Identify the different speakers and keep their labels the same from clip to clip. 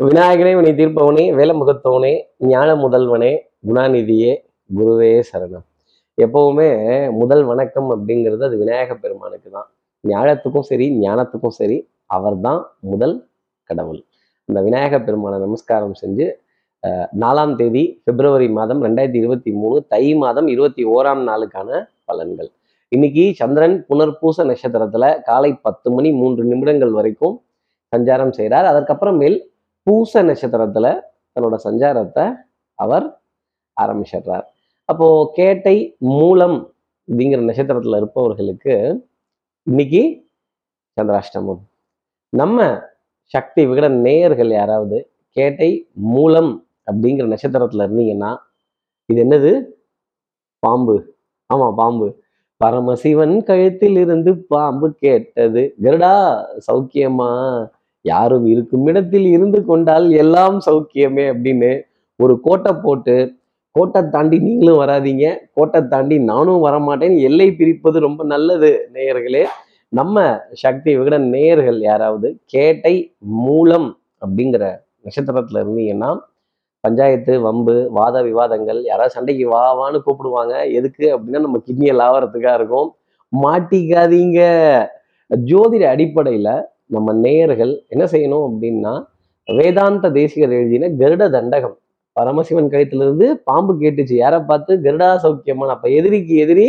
Speaker 1: விநாயகனே வினை தீர்ப்பவனே வேலமுகத்தவனே ஞான முதல்வனே குணாநிதியே குருவே சரணம். எப்பவுமே முதல் வணக்கம் அப்படிங்கிறது அது விநாயக பெருமானுக்கு தான். ஞானத்துக்கும் சரி ஞானத்துக்கும் சரி அவர் தான் முதல் கடவுள். அந்த விநாயக பெருமானை நமஸ்காரம் செஞ்சு அஹ், நாலாம் தேதி பிப்ரவரி மாதம் ரெண்டாயிரத்தி இருபத்தி மூணு தை மாதம் இருபத்தி ஓராம் நாளுக்கான பலன்கள். இன்னைக்கு சந்திரன் புனர்பூச நட்சத்திரத்துல காலை பத்து மணி மூன்று நிமிடங்கள் வரைக்கும் சஞ்சாரம் செய்கிறார் அதற்கப்புறமேல் பூச நட்சத்திரத்துல தன்னோட சஞ்சாரத்தை அவர் ஆரம்பிச்சிடுறார். அப்போ கேட்டை மூலம் அப்படிங்கிற நட்சத்திரத்துல இருப்பவர்களுக்கு இன்னைக்கு சந்திராஷ்டமம். நம்ம சக்தி விகட நேயர்கள் யாராவது கேட்டை மூலம் அப்படிங்கிற நட்சத்திரத்துல இருந்தீங்கன்னா இது என்னது? பாம்பு. ஆமா பாம்பு. பரமசிவன் கழுத்தில் இருந்து பாம்பு கேட்டது. கருடா சௌக்கியமா? யாரும் இருக்கும் இடத்தில் இருந்து கொண்டால் எல்லாம் சௌக்கியமே அப்படின்னு ஒரு கோட்டை போட்டு கோட்டை தாண்டி நீங்களும் வராதீங்க. கோட்டை தாண்டி நானும் வரமாட்டேன். எல்லை பிரிப்பது ரொம்ப நல்லது நேயர்களே. நம்ம சக்தி விகடன் நேயர்கள் யாராவது கேட்டை மூலம் அப்படிங்கிற நட்சத்திரத்துல இருந்தீங்கன்னா பஞ்சாயத்து வம்பு வாத விவாதங்கள் யாராவது சண்டைக்கு வா வான்னு கூப்பிடுவாங்க. எதுக்கு அப்படின்னா நம்ம கிட்னியை லாவறதுக்காக இருக்கும். மாட்டிக்காதீங்க. ஜோதிட அடிப்படையில நம்ம நேயர்கள் என்ன செய்யணும் அப்படின்னா வேதாந்த தேசிகர் எழுதின கருட தண்டகம். பரமசிவன் கழுத்திலிருந்து பாம்பு கேட்டுச்சு. யாரை பார்த்து? கருடா சௌக்கியமான. அப்ப எதிரிக்கு எதிரி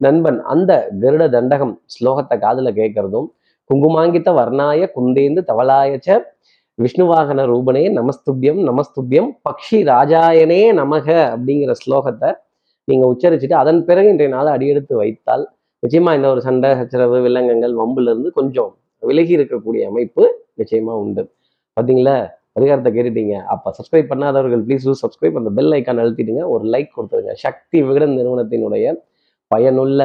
Speaker 1: நண்பன். அந்த கருட தண்டகம் ஸ்லோகத்தை காதுல கேட்கறதும் குங்குமாங்கித்த வர்ணாய குந்தேந்து தவளாயச்ச விஷ்ணுவாகன ரூபனே நமஸ்துபியம் நமஸ்துபியம் பக்ஷி ராஜாயனே நமக அப்படிங்கிற ஸ்லோகத்தை நீங்க உச்சரிச்சுட்டு அதன் பிறகு இன்றைய நாளை அடியெடுத்து வைத்தால் நிச்சயமா இந்த ஒரு சண்டை சச்சரவு வில்லங்கங்கள் வம்புல இருந்து கொஞ்சம் விலகி இருக்கக்கூடிய அமைப்பு நிச்சயமா உண்டு. பாத்தீங்களா? பரிகாரத்தை கேட்டுட்டீங்க. அப்ப சப்ஸ்கிரைப் பண்ணாதவர்கள் ப்ளீஸ் டூ சப்ஸ்கிரைப் அந்த பெல் ஐக்கான் அழுத்திடுங்க. ஒரு லைக் கொடுத்துருங்க சக்தி விகடன் நிறுவனத்தினுடைய பயனுள்ள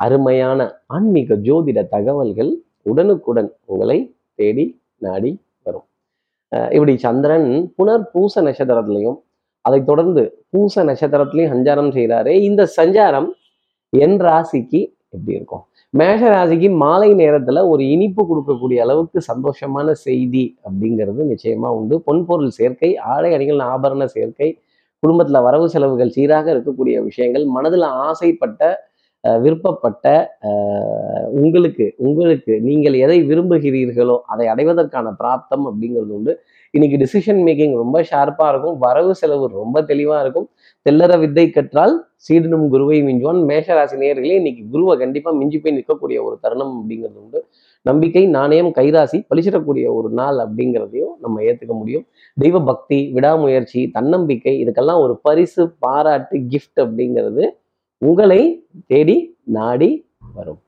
Speaker 1: அருமையான ஆன்மீக ஜோதிட தகவல்கள் உடனுக்குடன் உங்களை தேடி நாடி வரும். இப்படி சந்திரன் புனர் பூச நட்சத்திரத்திலையும் அதை தொடர்ந்து பூச நட்சத்திரத்திலையும் சஞ்சாரம் செய்கிறாரு இந்த சஞ்சாரம் என் ராசிக்கு எப்படி இருக்கும்? மேஷ ராசிக்கு மாலை நேரத்துல ஒரு இனிப்பு கொடுக்கக்கூடிய அளவுக்கு சந்தோஷமான செய்தி அப்படிங்கிறது நிச்சயமா உண்டு. பொன்பொருள் சேர்க்கை ஆடை அணிகள் ஆபரண சேர்க்கை குடும்பத்துல வரவு செலவுகள் சீராக இருக்கக்கூடிய விஷயங்கள் மனதுல ஆசைப்பட்ட விருப்பப்பட்ட உங்களுக்கு உங்களுக்கு நீங்கள் எதை விரும்புகிறீர்களோ அதை அடைவதற்கான பிராப்தம் அப்படிங்கிறது உண்டு. இன்னைக்கு டிசிஷன் மேக்கிங் ரொம்ப ஷார்ப்பாக இருக்கும். வரவு செலவு ரொம்ப தெளிவாக இருக்கும். தெல்லற வித்தை கற்றால் சீடனும் குருவை மிஞ்சுவான். மேஷராசி நேர்களே இன்னைக்கு குருவை கண்டிப்பாக மிஞ்சி போய் நிற்கக்கூடிய ஒரு தருணம் அப்படிங்கிறது உண்டு. நம்பிக்கை நாணயம் கைராசி பழிச்சிடக்கூடிய ஒரு நாள் அப்படிங்கிறதையும் நம்ம ஏற்றுக்க முடியும். தெய்வ பக்தி விடாமுயற்சி தன்னம்பிக்கை இதுக்கெல்லாம் ஒரு பரிசு பாராட்டு கிஃப்ட் அப்படிங்கிறது உங்களை தேடி நாடி வரும்.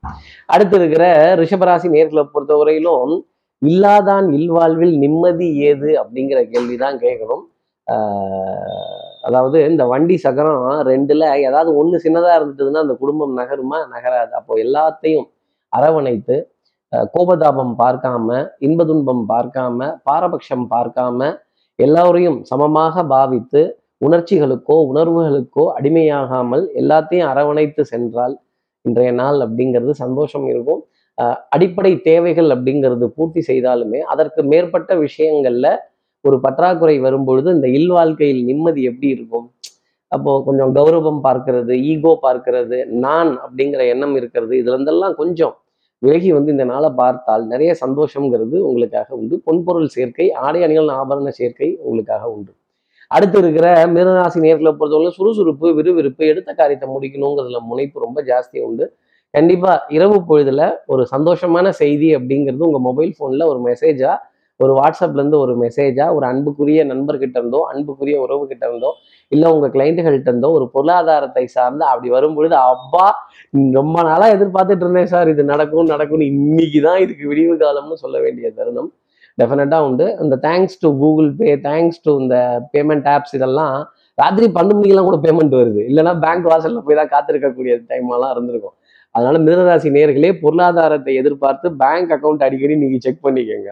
Speaker 1: அடுத்து இருக்கிற ரிஷபராசி நேர்களை பொறுத்தவரையிலும் இல்லாதான் இல்வாழ்வில் நிம்மதி ஏது அப்படிங்கிற கேள்விதான் கேட்கணும். ஆஹ் அதாவது இந்த வண்டி சக்கரம் ரெண்டுல ஏதாவது ஒண்ணு சின்னதா இருந்துட்டுதுன்னா அந்த குடும்பம் நகருமா? நகராது. அப்போ எல்லாத்தையும் அரவணைத்து கோபதாபம் பார்க்காம இன்ப துன்பம் பார்க்காம பாரபட்சம் பார்க்காம எல்லோரையும் சமமாக பாவித்து உணர்ச்சிகளுக்கோ உணர்வுகளுக்கோ அடிமையாகாமல் எல்லாத்தையும் அரவணைத்து சென்றால் இன்றைய நாள் அப்படிங்கிறது சந்தோஷம் இருக்கும். அடிப்படை தேவைகள் அப்படிங்கிறது பூர்த்தி செய்தாலுமே அதற்கு மேற்பட்ட விஷயங்கள்ல ஒரு பற்றாக்குறை வரும்பொழுது இந்த இல்வாழ்க்கையில் நிம்மதி எப்படி இருக்கும்? அப்போ கொஞ்சம் கௌரவம் பார்க்கறது ஈகோ பார்க்கறது நான் அப்படிங்கிற எண்ணம் இருக்கிறது இதுல இருந்தெல்லாம் கொஞ்சம் விலகி வந்து இந்த நாளை பார்த்தால் நிறைய சந்தோஷங்கிறது உங்களுக்காக உண்டு. பொன்பொருள் சேர்க்கை ஆடை அணிகள் ஆபரண சேர்க்கை உங்களுக்காக உண்டு. அடுத்து இருக்கிற மிருகராசி நேர்களை பொறுத்தவரை சுறுசுறுப்பு விறுவிறுப்பு எடுத்த காரியத்தை முடிக்கணுங்கிறதுல முனைப்பு ரொம்ப ஜாஸ்தி உண்டு. கண்டிப்பாக இரவு பொழுதுல ஒரு சந்தோஷமான செய்தி அப்படிங்கிறது உங்க மொபைல் ஃபோனில் ஒரு மெசேஜா ஒரு வாட்ஸ்அப்ல இருந்து ஒரு மெசேஜா ஒரு அன்புக்குரிய நண்பர்கிட்ட இருந்தோ அன்புக்குரிய உறவு கிட்ட இருந்தோ இல்லை உங்க கிளைண்ட்டுகள்கிட்ட இருந்தோ ஒரு பொருளாதாரத்தை சார்ந்து அப்படி வரும் பொழுது அப்பா ரொம்ப நாளாக எதிர்பார்த்துட்டு இருந்தேன் சார் இது நடக்கும் நடக்கும்னு இன்னைக்கு தான் இதுக்கு விடிவு காலம்னு சொல்ல வேண்டிய தருணம். டெஃபினட்டாக உண்டு. அந்த thanks to Google Pay thanks to இந்த பேமெண்ட் ஆப்ஸ் இதெல்லாம் ராத்திரி பன்னெண்டு மணிக்கெல்லாம் கூட பேமெண்ட் வருது. இல்லைன்னா பேங்க் வாசல்ல போய் தான் காத்திருக்கக்கூடிய டைம் எல்லாம் இருந்திருக்கும். அதனால மிருகராசி நேர்களே பொருளாதாரத்தை எதிர்பார்த்து பேங்க் அக்கௌண்ட் அடிக்கடி நீங்க செக் பண்ணிக்கோங்க.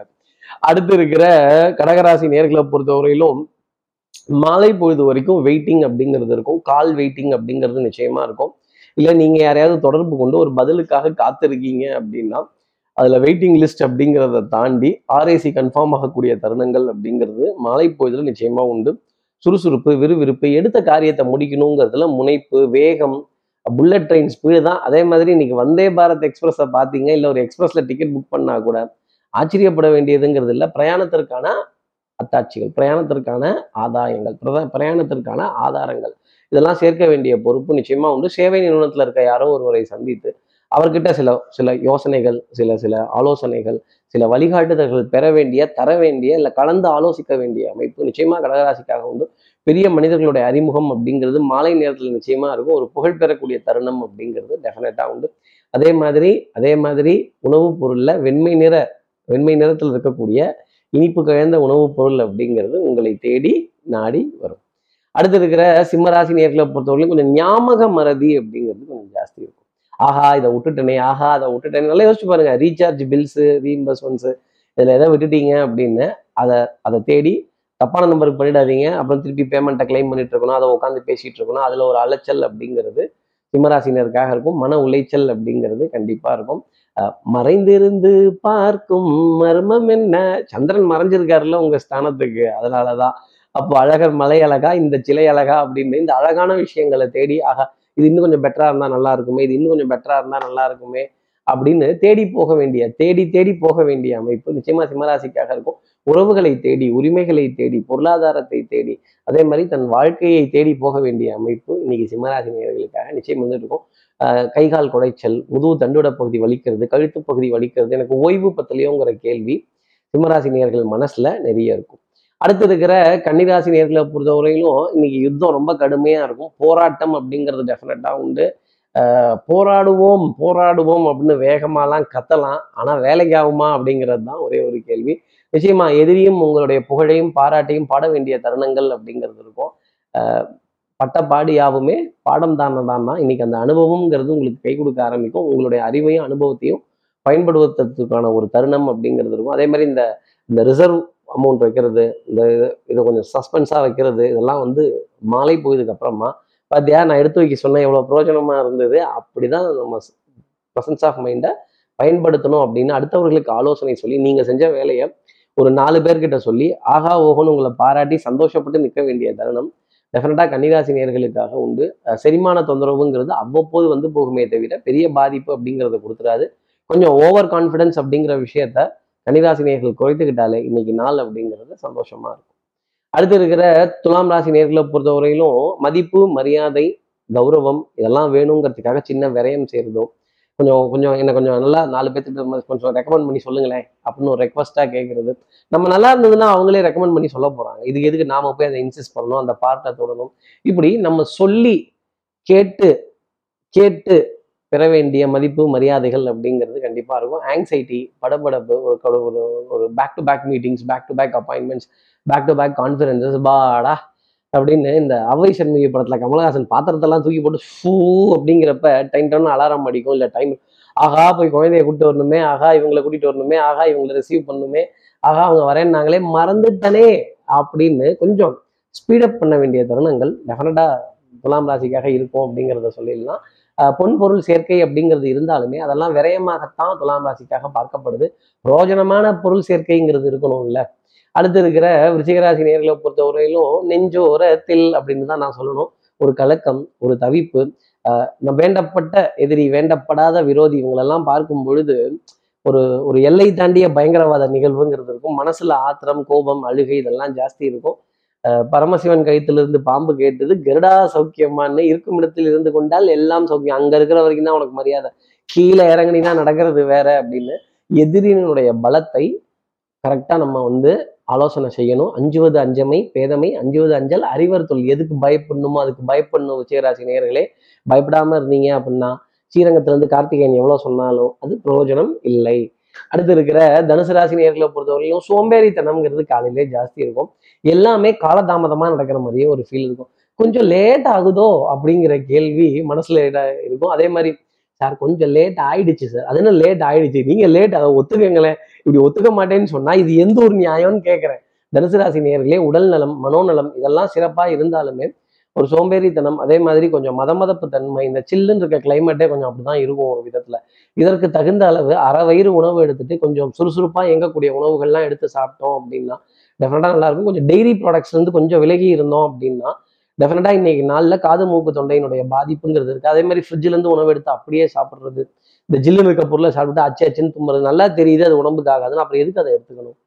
Speaker 1: அடுத்து இருக்கிற கடகராசி நேர்களை பொறுத்தவரையிலும் மாலை பொழுது வரைக்கும் வெயிட்டிங் அப்படிங்கிறது இருக்கும். கால் வெயிட்டிங் அப்படிங்கிறது நிச்சயமா இருக்கும். இல்லை நீங்க யாரையாவது தொடர்பு கொண்டு ஒரு பதிலுக்காக காத்திருக்கீங்க அப்படின்னா அதுல வெயிட்டிங் லிஸ்ட் அப்படிங்கிறத தாண்டி ஆர்ஏசி கன்ஃபார்ம் ஆகக்கூடிய தருணங்கள் அப்படிங்கிறது மாலை பொழுதுல நிச்சயமா உண்டு. சுறுசுறுப்பு விறுவிறுப்பு எடுத்த காரியத்தை முடிக்கணுங்கிறதுல முனைப்பு வேகம் புல்லட் ட்ரெயின் ஸ்பீடு தான். அதே மாதிரி இன்னைக்கு வந்தே பாரத் எக்ஸ்பிரஸை பார்த்தீங்க இல்லை ஒரு எக்ஸ்பிரஸில் டிக்கெட் புக் பண்ணால் கூட ஆச்சரியப்பட வேண்டியதுங்கிறது இல்லை. பிரயாணத்திற்கான அத்தாட்சிகள் பிரயாணத்திற்கான ஆதாயங்கள் பிரத- பிரயாணத்திற்கான ஆதாரங்கள். இதெல்லாம் சேர்க்க வேண்டிய பொறுப்பு நிச்சயமா உண்டு. சேவை நிறுவனத்தில் இருக்க யாரோ ஒருவரை சந்தித்து அவர்கிட்ட சில சில யோசனைகள் சில சில ஆலோசனைகள் சில வழிகாட்டுதல்கள் பெற வேண்டிய தர வேண்டிய இல்லை கலந்து ஆலோசிக்க வேண்டிய அமைப்பு நிச்சயமா கடகராசிக்காக உண்டு. பெரிய மனிதர்களுடைய அறிமுகம் அப்படிங்கிறது மாலை நேரத்தில் நிச்சயமா இருக்கும். ஒரு புகழ் பெறக்கூடிய தருணம் அப்படிங்கிறது டெஃபினட்டா உண்டு. அதே மாதிரி அதே மாதிரி உணவுப் பொருள்ல வெண்மை நிற வெண்மை நிறத்தில் இருக்கக்கூடிய இனிப்பு கலந்த உணவுப் பொருள் அப்படிங்கிறது உங்களை தேடி நாடி வரும். அடுத்து இருக்கிற சிம்மராசி நேர்களை பொறுத்தவரைக்கும் கொஞ்சம் ஞாபக மறதி அப்படிங்கிறது கொஞ்சம் ஜாஸ்தி இருக்கும். ஆஹா இதை விட்டுட்டனே ஆஹா அதை விட்டுட்டேனே. நல்லா யோசிச்சு பாருங்க ரீசார்ஜ் பில்ஸு ரீஇம்பர்ஸ்மெண்ட்ஸு இதில் எதை விட்டுட்டீங்க அப்படின்னு அதை அதை தேடி தப்பான நம்பருக்கு பண்ணிடாதீங்க. அப்புறம் திருப்பி பேமெண்ட்டை கிளைம் பண்ணிட்டு இருக்கணும். அதை உட்காந்து பேசிட்டு இருக்கணும். அதில் ஒரு அலைச்சல் அப்படிங்கிறது சிம்மராசினருக்காக இருக்கும். மன உளைச்சல் அப்படிங்கிறது கண்டிப்பாக இருக்கும். மறைந்திருந்து பார்க்கும் மர்மம் என்ன? சந்திரன் மறைஞ்சிருக்காருல்ல உங்க ஸ்தானத்துக்கு. அதனாலதான். அப்போ அழகர் மலை அழகா இந்த சிலை அழகா அப்படின்னு இந்த அழகான விஷயங்களை தேடி ஆகா இது இன்னும் கொஞ்சம் பெட்டரா இருந்தா நல்லா இருக்குமே. இது இன்னும் கொஞ்சம் பெட்டரா இருந்தா நல்லா இருக்குமே. அப்படின்னு தேடி போக வேண்டிய தேடி தேடி போக வேண்டிய அமைப்பு நிச்சயமா சிம்மராசிக்காக இருக்கும். உறவுகளை தேடி உரிமைகளை தேடி பொருளாதாரத்தை தேடி அதே மாதிரி தன் வாழ்க்கையை தேடி போக வேண்டிய அமைப்பு இன்னைக்கு சிம்மராசினியர்களுக்காக நிச்சயம் வந்துட்டு இருக்கும் கைகால் கை கால் குடைச்சல் முதுகு தண்டுட பகுதி வலிக்கிறது கழுத்து பகுதி வலிக்கிறது எனக்கு ஓய்வு பத்தலையோங்கிற கேள்வி சிம்மராசி நேர்கள் மனசுல நிறைய இருக்கும். அடுத்து இருக்கிற கன்னிராசி நேர்களை பொறுத்தவரையிலும் இன்னைக்கு யுத்தம் ரொம்ப கடுமையா இருக்கும். போராட்டம் அப்படிங்கிறது டெஃபினட்டா உண்டு. போராடுவோம் போராடுவோம் அப்படின்னு வேகமாலாம் கத்தலாம். ஆனா வேலைக்கு ஆகுமா அப்படிங்கிறது தான் ஒரே ஒரு கேள்வி. நிச்சயமா எதிரியும் உங்களுடைய புகழையும் பாராட்டையும் பாட வேண்டிய தருணங்கள் அப்படிங்கிறது இருக்கும். பட்டப்பாடு யாவுமே பாடம் தானே தான் இன்னைக்கு அந்த அனுபவம்ங்கிறது உங்களுக்கு கை கொடுக்க ஆரம்பிக்கும். உங்களுடைய அறிவையும் அனுபவத்தையும் பயன்படுத்துறதுக்கான ஒரு தருணம் அப்படிங்கிறது இருக்கும். அதே மாதிரி இந்த இந்த ரிசர்வ் அமௌண்ட் வைக்கிறது இந்த இதை கொஞ்சம் சஸ்பென்ஸாக வைக்கிறது இதெல்லாம் வந்து மாலை போயதுக்கு அப்புறமா பார்த்தியா நான் எடுத்து வைக்க சொன்னேன் எவ்வளோ பிரயோஜனமாக இருந்தது அப்படிதான் நம்ம ப்ரெசன்ஸ் ஆஃப் மைண்டை பயன்படுத்தணும் அப்படின்னு அடுத்தவர்களுக்கு ஆலோசனை சொல்லி நீங்கள் செஞ்ச வேலையை ஒரு நாலு பேர்கிட்ட சொல்லி ஆஹா ஓஹோன்னு உங்களை பாராட்டி சந்தோஷப்பட்டு நிற்க வேண்டிய தருணம் டெஃபினட்டாக கன்னிராசி நேர்களுக்காக உண்டு. செரிமான தொந்தரவுங்கிறது அவ்வப்போது வந்து போகுமே தவிர பெரிய பாதிப்பு அப்படிங்கிறத கொடுத்துறாது. கொஞ்சம் ஓவர் கான்ஃபிடன்ஸ் அப்படிங்கிற விஷயத்த கன்னிராசி நேர்கள் குறைத்துக்கிட்டாலே இன்னைக்கு நாள் அப்படிங்கிறது சந்தோஷமா இருக்கும். அடுத்து இருக்கிற துலாம் ராசி நேர்களை பொறுத்தவரையிலும் மதிப்பு மரியாதை கௌரவம் இதெல்லாம் வேணுங்கிறதுக்காக சின்ன விரயம் செய்கிறதோ கொஞ்சம் கொஞ்சம் என்ன கொஞ்சம் நல்லா நாலு பேர்த்துட்டு கொஞ்சம் ரெக்கமெண்ட் பண்ணி சொல்லுங்களேன் அப்படின்னு ஒரு ரெக்வஸ்ட்டாக கேட்குறது நம்ம நல்லா இருந்ததுன்னா அவங்களே ரெக்கமெண்ட் பண்ணி சொல்ல போகிறாங்க இதுக்கு எதுக்கு நாம போய் அதை இன்சிஸ்ட் பண்ணணும் அந்த பார்ட்டை தொடணும்? இப்படி நம்ம சொல்லி கேட்டு கேட்டு பெற வேண்டிய மதிப்பு மரியாதைகள் அப்படிங்கிறது கண்டிப்பாக இருக்கும். ஆங்ஸைட்டி படபடப்பு ஒரு ஒரு ஒரு back to back meetings back to back appointments back to back conferences பாடா அப்படின்னு இந்த அவை சண்முகி படத்துல கமலஹாசன் பாத்திரத்தெல்லாம் தூக்கி போட்டு ஃபூ அப்படிங்கிறப்ப டைம் டைம் அலாரம் அடிக்கும். இல்லை டைம் ஆகா போய் குழந்தைய கூட்டிட்டு வரணுமே ஆகா இவங்களை கூட்டிட்டு வரணுமே ஆகா இவங்களை ரிசீவ் பண்ணணுமே ஆகா அவங்க வரேன்னாங்களே மறந்துட்டனே அப்படின்னு கொஞ்சம் ஸ்பீடப் பண்ண வேண்டிய தருணங்கள் டெஃபினட்டா துலாம் ராசிக்காக இருக்கும் அப்படிங்கிறத சொல்லிடலாம். அஹ் பொன் பொருள் சேர்க்கை அப்படிங்கிறது இருந்தாலுமே அதெல்லாம் விரயமாகத்தான் துலாம் ராசிக்காக பார்க்கப்படுது. பிரோஜனமான பொருள் சேர்க்கைங்கிறது இருக்கணும் இல்ல அடுத்து இருக்கிற விருச்சிகராசி நேர்களை நெஞ்சோர நெஞ்சோரத்தில் அப்படின்னு தான் நான் சொல்லணும். ஒரு கலக்கம் ஒரு தவிப்பு ஆஹ் நம்ம வேண்டப்பட்ட எதிரி வேண்டப்படாத விரோதி இவங்களெல்லாம் பார்க்கும் பொழுது ஒரு ஒரு எல்லை தாண்டிய பயங்கரவாத நிகழ்வுங்கிறது இருக்கும். மனசுல ஆத்திரம் கோபம் அழுகை இதெல்லாம் ஜாஸ்தி இருக்கும். பரமசிவன் கழுத்திலிருந்து பாம்பு கேட்டது கருடா சௌக்கியமான்னு இருக்கும் இடத்தில் இருந்து கொண்டால் எல்லாம் சௌக்கியம். அங்க இருக்கிற வரைக்கும் தான் உனக்கு மரியாதை. கீழே இறங்குனீங்கன்னா நடக்கிறது வேற அப்படின்னு எதிரினுடைய பலத்தை கரெக்டாக நம்ம வந்து ஆலோசனை செய்யணும். அஞ்சுவது அஞ்சமை பேதமை அஞ்சுவது அஞ்சல் அறிவர் தொல் எதுக்கு பயப்படணுமோ அதுக்கு பயப்படணும் உச்சயராசி நேர்களே பயப்படாம இருந்தீங்க அப்படின்னா ஸ்ரீரங்கத்திலிருந்து கார்த்திகேயன் எவ்வளோ சொன்னாலும் அது பிரயோஜனம் இல்லை. அடுத்து இருக்கிற தனுசு ராசி நேர்களை பொறுத்தவரையிலும் சோம்பேறித்தனம்ங்கிறது காலையிலே ஜாஸ்தி இருக்கும். எல்லாமே காலதாமதமா நடக்கிற மாதிரியே ஒரு ஃபீல் இருக்கும். கொஞ்சம் லேட் ஆகுதோ அப்படிங்கிற கேள்வி மனசுல இருக்கும். அதே மாதிரி சார் கொஞ்சம் லேட் ஆயிடுச்சு சார். அது என்ன லேட் ஆயிடுச்சு? நீங்க லேட் அதை ஒத்துக்கங்களேன். இப்படி ஒத்துக்க மாட்டேன்னு சொன்னா இது எந்த ஒரு நியாயம்னு கேட்கிறேன் தனுசு ராசி நேர்களே உடல் நலம் மனோநலம் இதெல்லாம் சிறப்பா இருந்தாலுமே ஒரு சோம்பேறித்தனம் அதே மாதிரி கொஞ்சம் மத மதப்பு தன்மை இந்த சில்லுன்னு இருக்க கிளைமேட்டே கொஞ்சம் அப்படிதான் இருக்கும் ஒரு விதத்துல. இதற்கு தகுந்த அளவு அரை வயிறு உணவு எடுத்துட்டு கொஞ்சம் சுறுசுறுப்பா இயங்கக்கூடிய உணவுகள்லாம் எடுத்து சாப்பிட்டோம் அப்படின்னா டெஃபினட்டா நல்லா இருக்கும். கொஞ்சம் டெய்ரி ப்ராடக்ட்ஸ்ல இருந்து கொஞ்சம் விலகி இருந்தோம் அப்படின்னா டெஃபினட்டாக இன்னைக்கு நாளில் காது மூக்கு தொண்டையினுடைய பாதிப்புங்கிறது இருக்குது அதே மாதிரி ஃப்ரிட்ஜ்லேருந்து உணவு எடுத்து அப்படியே சாப்பிட்றது. இந்த ஜில்லுன்னு இருக்க பொருளை சாப்பிட்டு அச்சு அச்சுன்னு தும்புறது. நல்லா தெரியுது அது உடம்புக்கு ஆகாதுன்னு அப்புறம் எதுக்கு அதை எடுத்துக்கணும்?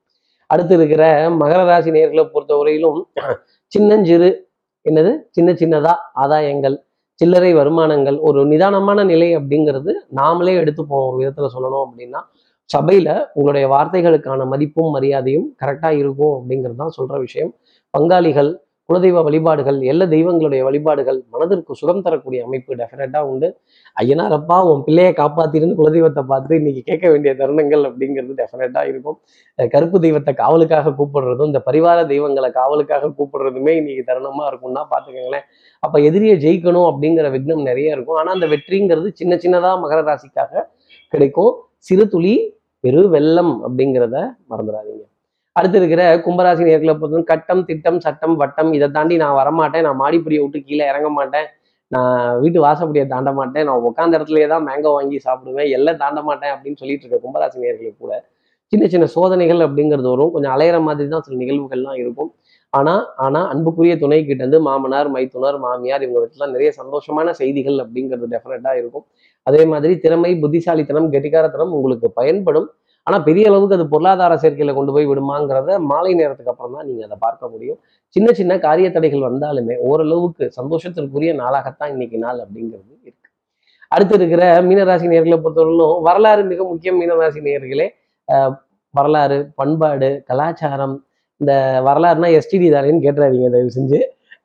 Speaker 1: அடுத்து இருக்கிற மகர ராசி நேர்களை பொறுத்தவரையிலும் சின்னஞ்சிறு என்னது? சின்ன சின்னதா ஆதாயங்கள் சில்லறை வருமானங்கள் ஒரு நிதானமான நிலை அப்படிங்கிறது நாமளே எடுத்துப்போம் ஒரு விதத்தில் சொல்லணும் அப்படின்னா சபையில் உங்களுடைய வார்த்தைகளுக்கான மதிப்பும் மரியாதையும் கரெக்டாக இருக்கும் அப்படிங்கிறது தான் சொல்கிற விஷயம். பங்காளிகள் குலதெய்வ வழிபாடுகள் எல்லா தெய்வங்களுடைய வழிபாடுகள் மனதிற்கு சுகம் தரக்கூடிய அமைப்பு டெஃபினட்டாக உண்டு. ஐயனாரப்பா உன் பிள்ளையை காப்பாத்திருன்னு குலதெய்வத்தை பார்த்து இன்னைக்கு கேட்க வேண்டிய தருணங்கள் அப்படிங்கிறது டெஃபினட்டாக இருக்கும். கருப்பு தெய்வத்தை காவலுக்காக கூப்பிடுறதும் இந்த பரிவார தெய்வங்களை காவலுக்காக கூப்பிடுறதுமே இன்னைக்கு தருணமா இருக்கும்னா பாத்துக்கோங்களேன் அப்ப எதிரியை ஜெயிக்கணும் அப்படிங்கிற விக்னம் நிறைய இருக்கும். ஆனா அந்த வெற்றிங்கிறது சின்ன சின்னதா மகர ராசிக்காக கிடைக்கும். சிறு துளி பெரு வெள்ளம் அப்படிங்கிறத மறந்துடாதீங்க. அடுத்து இருக்கிற கும்பராசி நேர்களை பொறுத்தவரை கட்டம் திட்டம் சட்டம் வட்டம் இதை தாண்டி நான் வரமாட்டேன். நான் மாடிப்படியை விட்டு கீழே இறங்க மாட்டேன். நான் வீட்டு வாசப்படியை தாண்ட மாட்டேன். நான் உட்காந்த இடத்துலயே தான் மேங்கோ வாங்கி சாப்பிடுவேன். எல்லாம் தாண்ட மாட்டேன் அப்படின்னு சொல்லிட்டு இருக்க கும்பராசி நேர்களுக்கு கூட சின்ன சின்ன சோதனைகள் அப்படிங்கிறது வரும். கொஞ்சம் அலையிற மாதிரி தான் சில நிகழ்வுகள்லாம் இருக்கும். ஆனால் ஆனால் அன்புக்குரிய துணை கிட்ட இருந்து மாமனார் மைத்துனர் மாமியார் இவங்க வீட்டுலாம் நிறைய சந்தோஷமான செய்திகள் அப்படிங்கிறது டெஃபினட்டாக இருக்கும். அதே மாதிரி திறமை புத்திசாலித்தனம் கெட்டிக்காரத்தனம் உங்களுக்கு பயன்படும். ஆனா பெரிய அளவுக்கு அது பொருளாதார சேர்க்கையில கொண்டு போய் விடுமாங்கிறத மாலை நேரத்துக்கு அப்புறம் தான் நீங்க அதை பார்க்க முடியும். சின்ன சின்ன காரிய தடைகள் வந்தாலுமே ஓரளவுக்கு சந்தோஷத்திற்குரிய நாளாகத்தான் இன்னைக்கு நாள் அப்படிங்கிறது இருக்கு. அடுத்து இருக்கிற மீனராசி நேர்களை பொறுத்தவரையிலும் வரலாறு மிக முக்கியம் மீனராசி நேர்களே. வரலாறு பண்பாடு கலாச்சாரம் இந்த வரலாறுனா எஸ்டிடி தானேன்னு கேட்டுறாதீங்க தயவு செஞ்சு.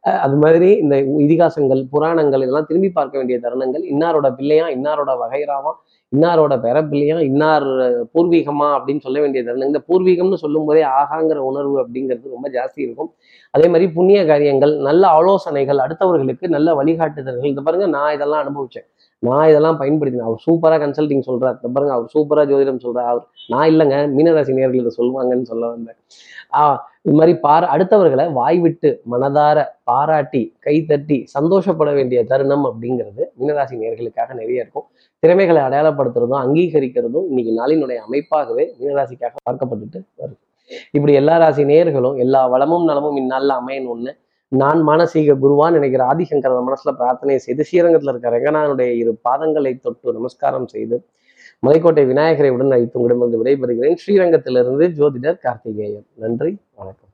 Speaker 1: அஹ் அது மாதிரி இந்த இதிகாசங்கள் புராணங்கள் இதெல்லாம் திரும்பி பார்க்க வேண்டிய தருணங்கள் இன்னாரோட பிள்ளையா இன்னாரோட வகைராவான் இன்னாரோட பிறப்பிலையும் இன்னார் பூர்வீகமா அப்படின்னு சொல்ல வேண்டிய தருணம் இந்த பூர்வீகம்னு சொல்லும் போதே ஆகாங்கிற உணர்வு அப்படிங்கிறது ரொம்ப ஜாஸ்தி இருக்கும். அதே மாதிரி புண்ணிய காரியங்கள் நல்ல ஆலோசனைகள் அடுத்தவர்களுக்கு நல்ல வழிகாட்டுதல்கள். இந்த பாருங்க நான் இதெல்லாம் அனுபவிச்சேன். நான் இதெல்லாம் பயன்படுத்தினேன். அவர் சூப்பரா கன்சல்டிங் சொல்றாரு. இந்த பாருங்க அவர் சூப்பரா ஜோதிடம் சொல்கிறார் அவர் நான் இல்லைங்க மீனராசி நேர்கள் இதை சொல்லுவாங்கன்னு சொல்ல வந்தேன். ஆஹ் இது மாதிரி பாரா அடுத்தவர்களை வாய் விட்டு மனதார பாராட்டி கைத்தட்டி சந்தோஷப்பட வேண்டிய தருணம் அப்படிங்கிறது மீனராசி நேர்களுக்காக நிறைய இருக்கும். திறமைகளை அடையாளப்படுத்துறதும் அங்கீகரிக்கிறதும் இன்னைக்கு நாளினுடைய அமைப்பாகவே மீனராசிக்காக பார்க்கப்பட்டுட்டு வருது. இப்படி எல்லா ராசி நேர்களும் எல்லா வளமும் நலமும் இந்நாளில் அமையணும்னு நான் மானசீக குருவான் நினைக்கிற ஆதிசங்கர மனசுல பிரார்த்தனை செய்து ஸ்ரீரங்கத்தில் இருக்க ரங்கநாதனுடைய இரு பாதங்களை தொட்டு நமஸ்காரம் செய்து மலைக்கோட்டை விநாயகரை உடன் அழைத்து உங்களிடமிருந்து விடைபெறுகிறேன். ஸ்ரீரங்கத்திலிருந்து ஜோதிடர் கார்த்திகேயன். நன்றி. வணக்கம்.